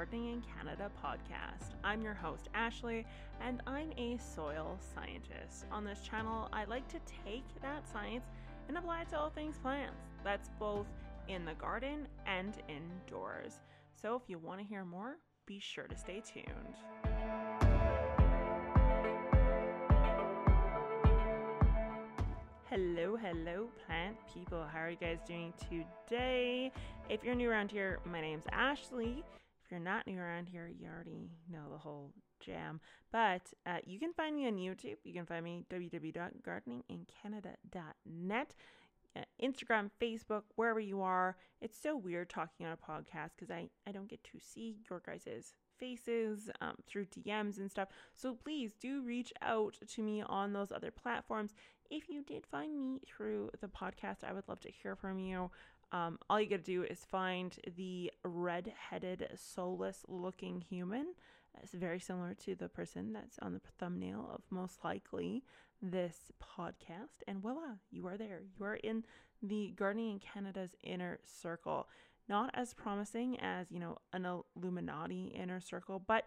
Gardening in Canada podcast. I'm your host, Ashley, and I'm a soil scientist. On this channel, I like to take that science and apply it to all things plants. That's both in the garden and indoors. So if you want to hear more, be sure to stay tuned. Hello, hello, plant people. How are you guys doing today? If you're new around here, my name's Ashley. If you're not new around here, you already know the whole jam. But uh, you can find me on YouTube. You can find me www.gardeningincanada.net. Uh, Instagram, Facebook, wherever you are. It's so weird talking on a podcast because I, I don't get to see your guys's faces um, through DMs and stuff. So please do reach out to me on those other platforms. If you did find me through the podcast, I would love to hear from you. Um, all you got to do is find the red headed, soulless looking human. It's very similar to the person that's on the thumbnail of most likely this podcast. And voila, you are there. You are in the Gardening in Canada's inner circle. Not as promising as, you know, an Illuminati inner circle, but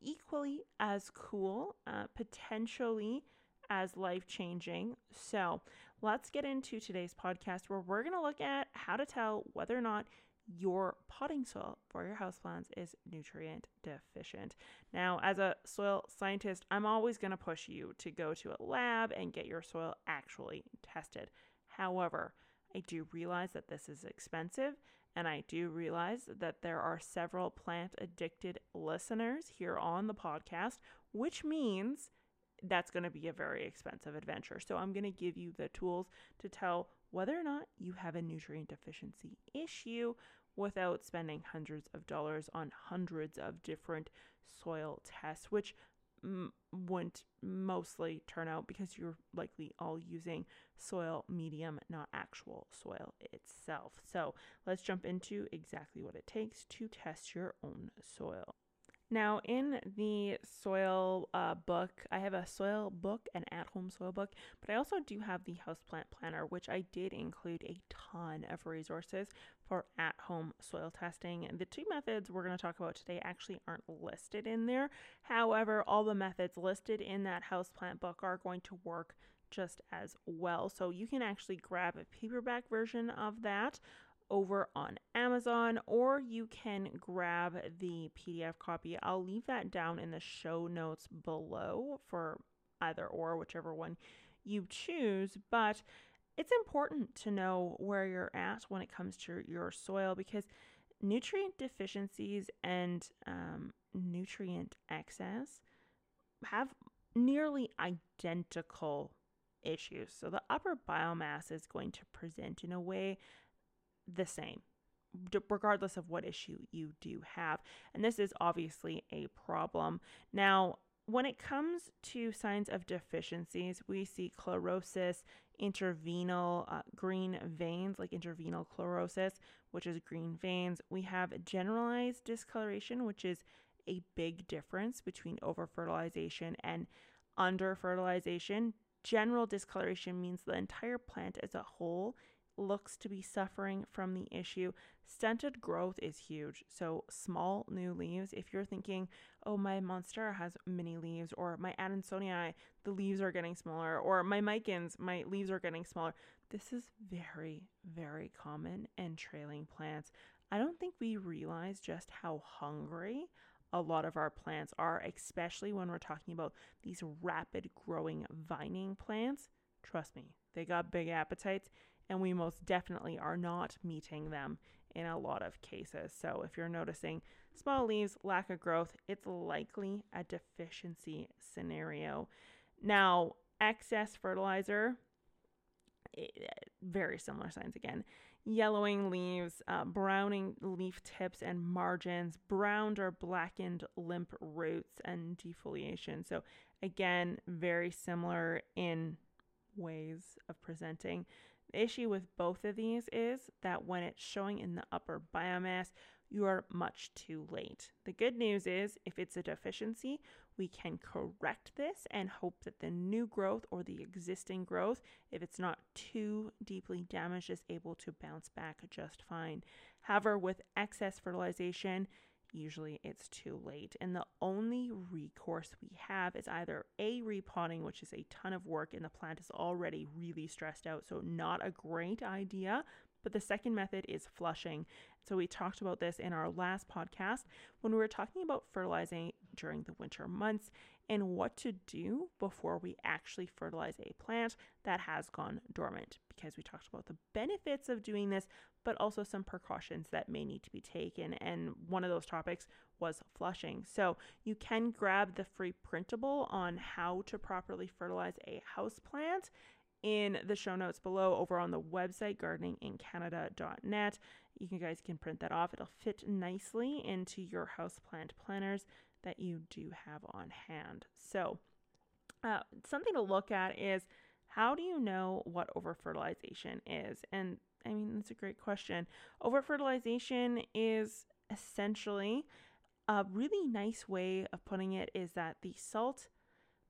equally as cool, uh, potentially as life changing. So let's get into today's podcast where we're going to look at how to tell whether or not your potting soil for your houseplants is nutrient deficient. Now, as a soil scientist, I'm always going to push you to go to a lab and get your soil actually tested. However, I do realize that this is expensive, and I do realize that there are several plant addicted listeners here on the podcast, which means that's going to be a very expensive adventure. So I'm going to give you the tools to tell whether or not you have a nutrient deficiency issue without spending hundreds of dollars on hundreds of different soil tests, which m- wouldn't mostly turn out because you're likely all using soil medium, not actual soil itself. So let's jump into exactly what it takes to test your own soil. Now, in the soil uh, book, I have a soil book, an at home soil book, but I also do have the houseplant planner, which I did include a ton of resources for at home soil testing. The two methods we're going to talk about today actually aren't listed in there. However, all the methods listed in that houseplant book are going to work just as well. So you can actually grab a paperback version of that over on Amazon, or you can grab the PDF copy. I'll leave that down in the show notes below for either or, whichever one you choose. But it's important to know where you're at when it comes to your soil because nutrient deficiencies and um, nutrient excess have nearly identical issues. So the upper biomass is going to present in a way the same regardless of what issue you do have. And this is obviously a problem. Now, when it comes to signs of deficiencies, we see chlorosis, interveinal uh, green veins, like interveinal chlorosis, which is green veins. We have generalized discoloration, which is a big difference between over fertilization and under fertilization. General discoloration means the entire plant as a whole looks to be suffering from the issue. Stunted growth is huge. So, small new leaves, if you're thinking, oh, my Monstera has mini leaves, or my Adansonii, the leaves are getting smaller, or my Micans, my leaves are getting smaller, this is very, very common in trailing plants. I don't think we realize just how hungry a lot of our plants are, especially when we're talking about these rapid growing vining plants. Trust me, they got big appetites and we most definitely are not meeting them in a lot of cases. So if you're noticing small leaves, lack of growth, it's likely a deficiency scenario. Now, excess fertilizer very similar signs again yellowing leaves, uh, browning leaf tips and margins, browned or blackened limp roots, and defoliation. So, again, very similar in ways of presenting. The issue with both of these is that when it's showing in the upper biomass, you are much too late. The good news is if it's a deficiency, we can correct this and hope that the new growth or the existing growth, if it's not too deeply damaged, is able to bounce back just fine. However, with excess fertilization, usually it's too late. And the only recourse we have is either a repotting, which is a ton of work and the plant is already really stressed out, so not a great idea. But the second method is flushing. So we talked about this in our last podcast when we were talking about fertilizing during the winter months and what to do before we actually fertilize a plant that has gone dormant because we talked about the benefits of doing this but also some precautions that may need to be taken and one of those topics was flushing. So you can grab the free printable on how to properly fertilize a house plant in the show notes below over on the website gardeningincanada.net. You guys can print that off. It'll fit nicely into your houseplant planners that you do have on hand. So, uh, something to look at is how do you know what overfertilization is? And I mean, that's a great question. Overfertilization is essentially a really nice way of putting it is that the salt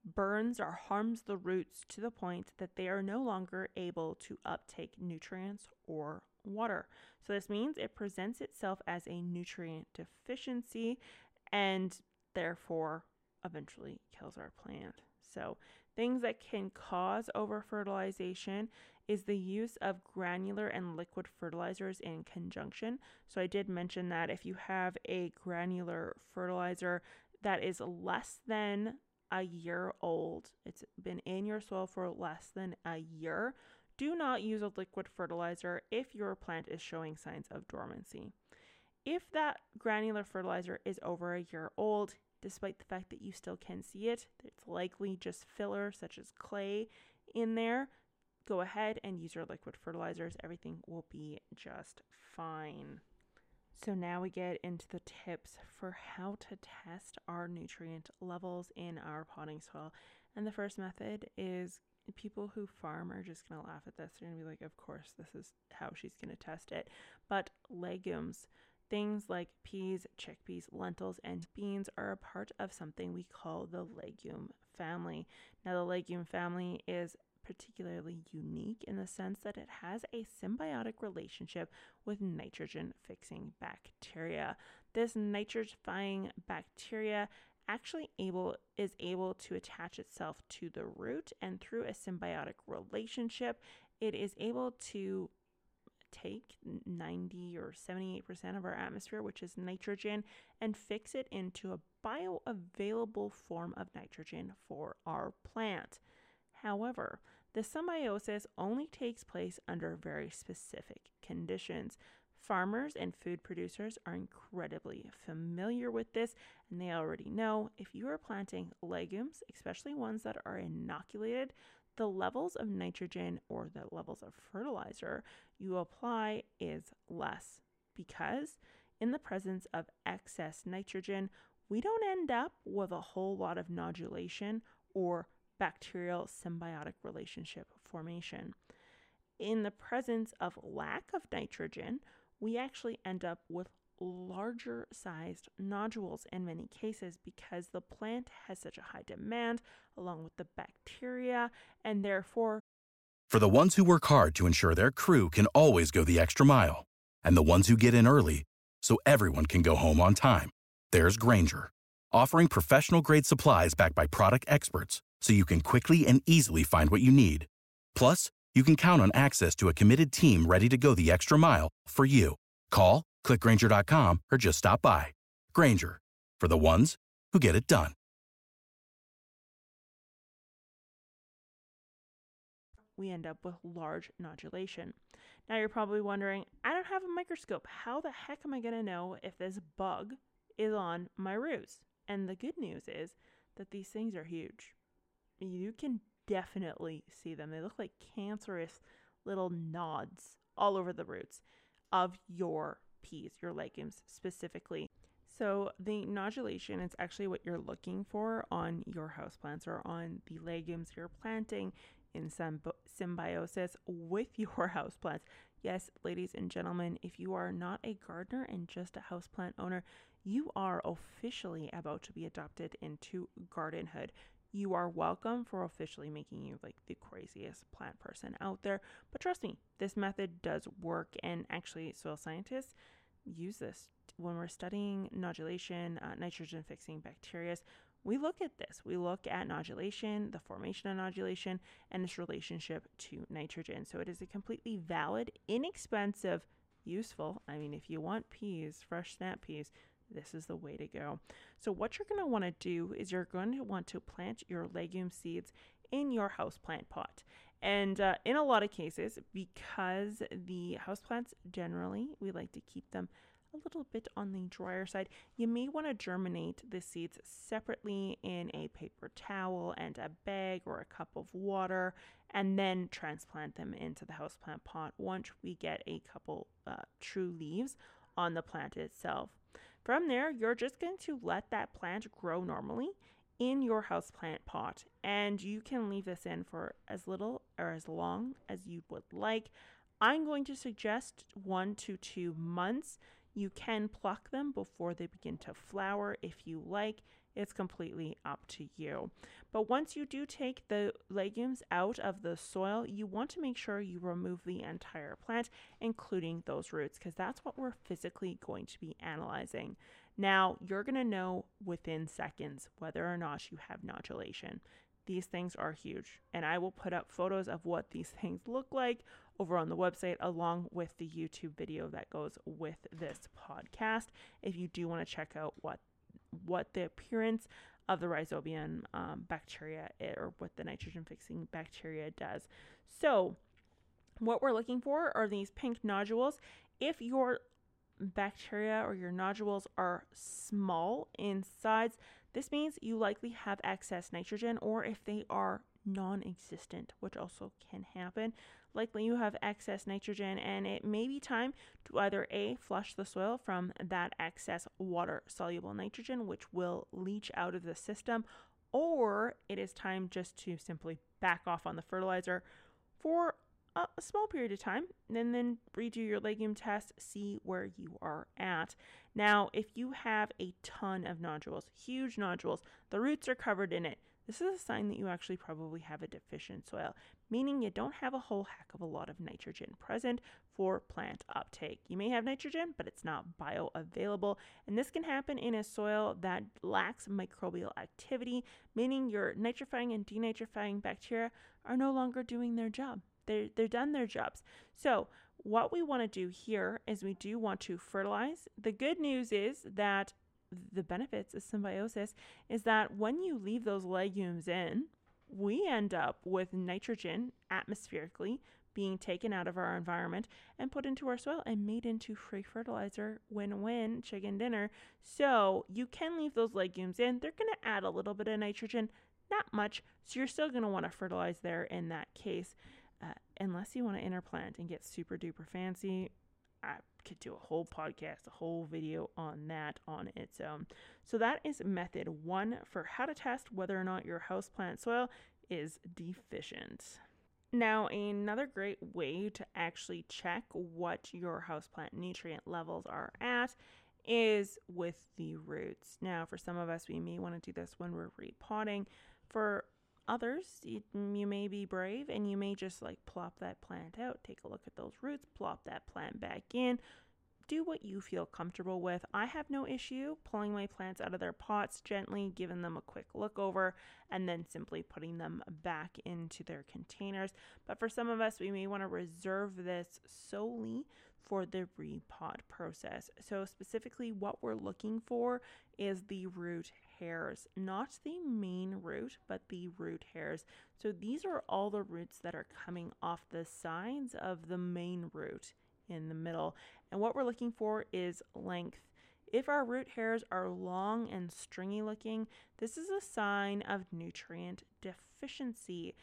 burns or harms the roots to the point that they are no longer able to uptake nutrients or water. So, this means it presents itself as a nutrient deficiency and therefore eventually kills our plant. So, things that can cause overfertilization is the use of granular and liquid fertilizers in conjunction. So, I did mention that if you have a granular fertilizer that is less than a year old, it's been in your soil for less than a year, do not use a liquid fertilizer if your plant is showing signs of dormancy. If that granular fertilizer is over a year old, despite the fact that you still can see it, it's likely just filler such as clay in there. Go ahead and use your liquid fertilizers. Everything will be just fine. So now we get into the tips for how to test our nutrient levels in our potting soil. And the first method is people who farm are just going to laugh at this. They're going to be like, of course, this is how she's going to test it. But legumes, things like peas, chickpeas, lentils, and beans are a part of something we call the legume family. Now, the legume family is particularly unique in the sense that it has a symbiotic relationship with nitrogen fixing bacteria. This nitrifying bacteria actually able is able to attach itself to the root and through a symbiotic relationship it is able to take 90 or 78% of our atmosphere which is nitrogen and fix it into a bioavailable form of nitrogen for our plant however the symbiosis only takes place under very specific conditions. Farmers and food producers are incredibly familiar with this, and they already know if you are planting legumes, especially ones that are inoculated, the levels of nitrogen or the levels of fertilizer you apply is less because in the presence of excess nitrogen, we don't end up with a whole lot of nodulation or bacterial symbiotic relationship formation. In the presence of lack of nitrogen, we actually end up with larger sized nodules in many cases because the plant has such a high demand along with the bacteria and therefore for the ones who work hard to ensure their crew can always go the extra mile and the ones who get in early so everyone can go home on time there's Grainger offering professional grade supplies backed by product experts so you can quickly and easily find what you need. Plus, you can count on access to a committed team ready to go the extra mile for you. Call, clickgrainger.com, or just stop by. Grainger for the ones who get it done. We end up with large nodulation. Now you're probably wondering, I don't have a microscope. How the heck am I going to know if this bug is on my roots? And the good news is that these things are huge you can definitely see them. They look like cancerous little nods all over the roots of your your legumes specifically. So, the nodulation is actually what you're looking for on your houseplants or on the legumes you're planting in symbiosis with your houseplants. Yes, ladies and gentlemen, if you are not a gardener and just a houseplant owner, you are officially about to be adopted into gardenhood. You are welcome for officially making you like the craziest plant person out there. But trust me, this method does work, and actually, soil scientists use this when we're studying nodulation, uh, nitrogen fixing bacteria, we look at this. We look at nodulation, the formation of nodulation, and its relationship to nitrogen. So it is a completely valid, inexpensive, useful. I mean, if you want peas, fresh snap peas, this is the way to go. So, what you're going to want to do is you're going to want to plant your legume seeds in your houseplant pot. And uh, in a lot of cases, because the houseplants generally, we like to keep them a little bit on the drier side, you may want to germinate the seeds separately in a paper towel and a bag or a cup of water, and then transplant them into the houseplant pot once we get a couple uh, true leaves on the plant itself. From there, you're just going to let that plant grow normally in your houseplant pot, and you can leave this in for as little or as long as you would like. I'm going to suggest one to two months you can pluck them before they begin to flower if you like. It's completely up to you. But once you do take the legumes out of the soil, you want to make sure you remove the entire plant, including those roots, because that's what we're physically going to be analyzing. Now, you're going to know within seconds whether or not you have nodulation. These things are huge, and I will put up photos of what these things look like over on the website along with the YouTube video that goes with this podcast if you do want to check out what what the appearance of the rhizobium um, bacteria or what the nitrogen fixing bacteria does. So, what we're looking for are these pink nodules. If your bacteria or your nodules are small in size, this means you likely have excess nitrogen, or if they are non existent, which also can happen, likely you have excess nitrogen, and it may be time to either A, flush the soil from that excess water soluble nitrogen, which will leach out of the system, or it is time just to simply back off on the fertilizer for a, a small period of time and then redo your legume test, see where you are at. Now, if you have a ton of nodules, huge nodules, the roots are covered in it, this is a sign that you actually probably have a deficient soil, meaning you don't have a whole heck of a lot of nitrogen present for plant uptake. You may have nitrogen, but it's not bioavailable, and this can happen in a soil that lacks microbial activity, meaning your nitrifying and denitrifying bacteria are no longer doing their job. They're, they're done their jobs. So, what we want to do here is we do want to fertilize. The good news is that the benefits of symbiosis is that when you leave those legumes in, we end up with nitrogen atmospherically being taken out of our environment and put into our soil and made into free fertilizer win win chicken dinner. So you can leave those legumes in. They're going to add a little bit of nitrogen, not much. So you're still going to want to fertilize there in that case. Uh, unless you want to interplant and get super duper fancy, I could do a whole podcast, a whole video on that on its own. So that is method one for how to test whether or not your houseplant soil is deficient. Now, another great way to actually check what your houseplant nutrient levels are at is with the roots. Now, for some of us, we may want to do this when we're repotting. For Others, you, you may be brave and you may just like plop that plant out, take a look at those roots, plop that plant back in. Do what you feel comfortable with. I have no issue pulling my plants out of their pots gently, giving them a quick look over, and then simply putting them back into their containers. But for some of us, we may want to reserve this solely for the repot process. So, specifically, what we're looking for is the root hairs, not the main root, but the root hairs. So these are all the roots that are coming off the sides of the main root in the middle. And what we're looking for is length. If our root hairs are long and stringy looking, this is a sign of nutrient deficiency.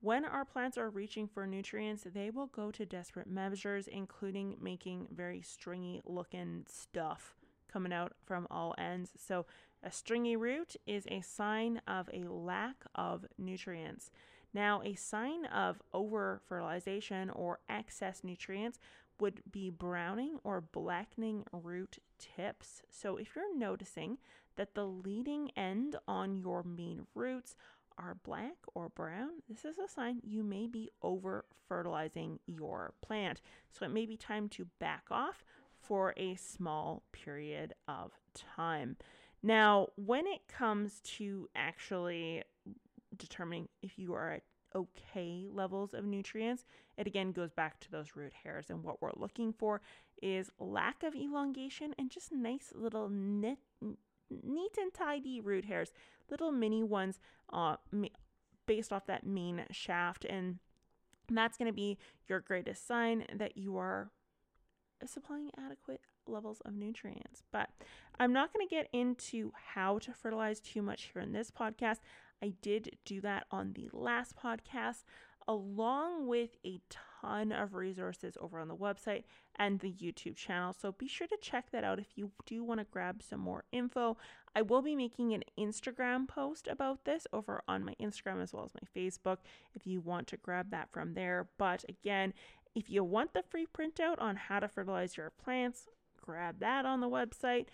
when our plants are reaching for nutrients, they will go to desperate measures, including making very stringy looking stuff coming out from all ends. So, a stringy root is a sign of a lack of nutrients. Now, a sign of over fertilization or excess nutrients would be browning or blackening root tips. So, if you're noticing that the leading end on your main roots are black or brown, this is a sign you may be over fertilizing your plant. So, it may be time to back off for a small period of time. Now, when it comes to actually determining if you are at okay levels of nutrients, it again goes back to those root hairs. And what we're looking for is lack of elongation and just nice little knit, neat and tidy root hairs, little mini ones uh, based off that main shaft. And that's going to be your greatest sign that you are supplying adequate levels of nutrients. But I'm not going to get into how to fertilize too much here in this podcast. I did do that on the last podcast, along with a ton of resources over on the website and the YouTube channel. So be sure to check that out if you do want to grab some more info. I will be making an Instagram post about this over on my Instagram as well as my Facebook if you want to grab that from there. But again, if you want the free printout on how to fertilize your plants, grab that on the website.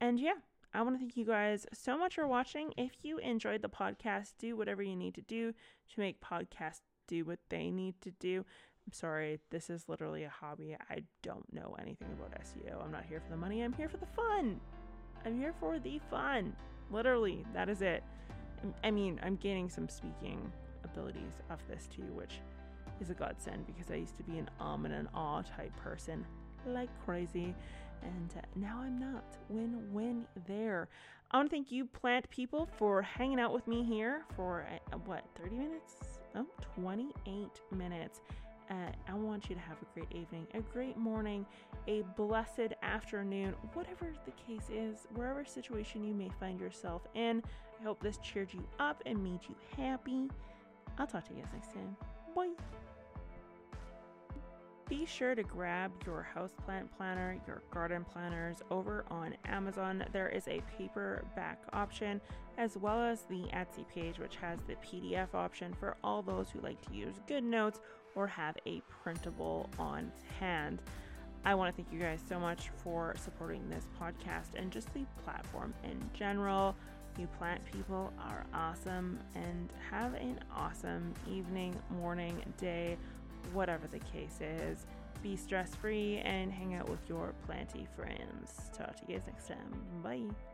And yeah, I want to thank you guys so much for watching. If you enjoyed the podcast, do whatever you need to do to make podcasts do what they need to do. I'm sorry, this is literally a hobby. I don't know anything about SEO. I'm not here for the money, I'm here for the fun. I'm here for the fun. Literally, that is it. I mean, I'm gaining some speaking abilities of this too, which is a godsend because I used to be an um and an awe type person like crazy. And uh, now I'm not. Win win there. I want to thank you, plant people, for hanging out with me here for uh, what, 30 minutes? Oh, 28 minutes. Uh, I want you to have a great evening, a great morning, a blessed afternoon, whatever the case is, wherever situation you may find yourself in. I hope this cheered you up and made you happy. I'll talk to you guys next time. Bye. Be sure to grab your houseplant planner, your garden planners over on Amazon. There is a paperback option as well as the Etsy page, which has the PDF option for all those who like to use GoodNotes or have a printable on hand. I want to thank you guys so much for supporting this podcast and just the platform in general. You plant people are awesome and have an awesome evening, morning, day whatever the case is. Be stress free and hang out with your planty friends. Talk to you guys next time. Bye.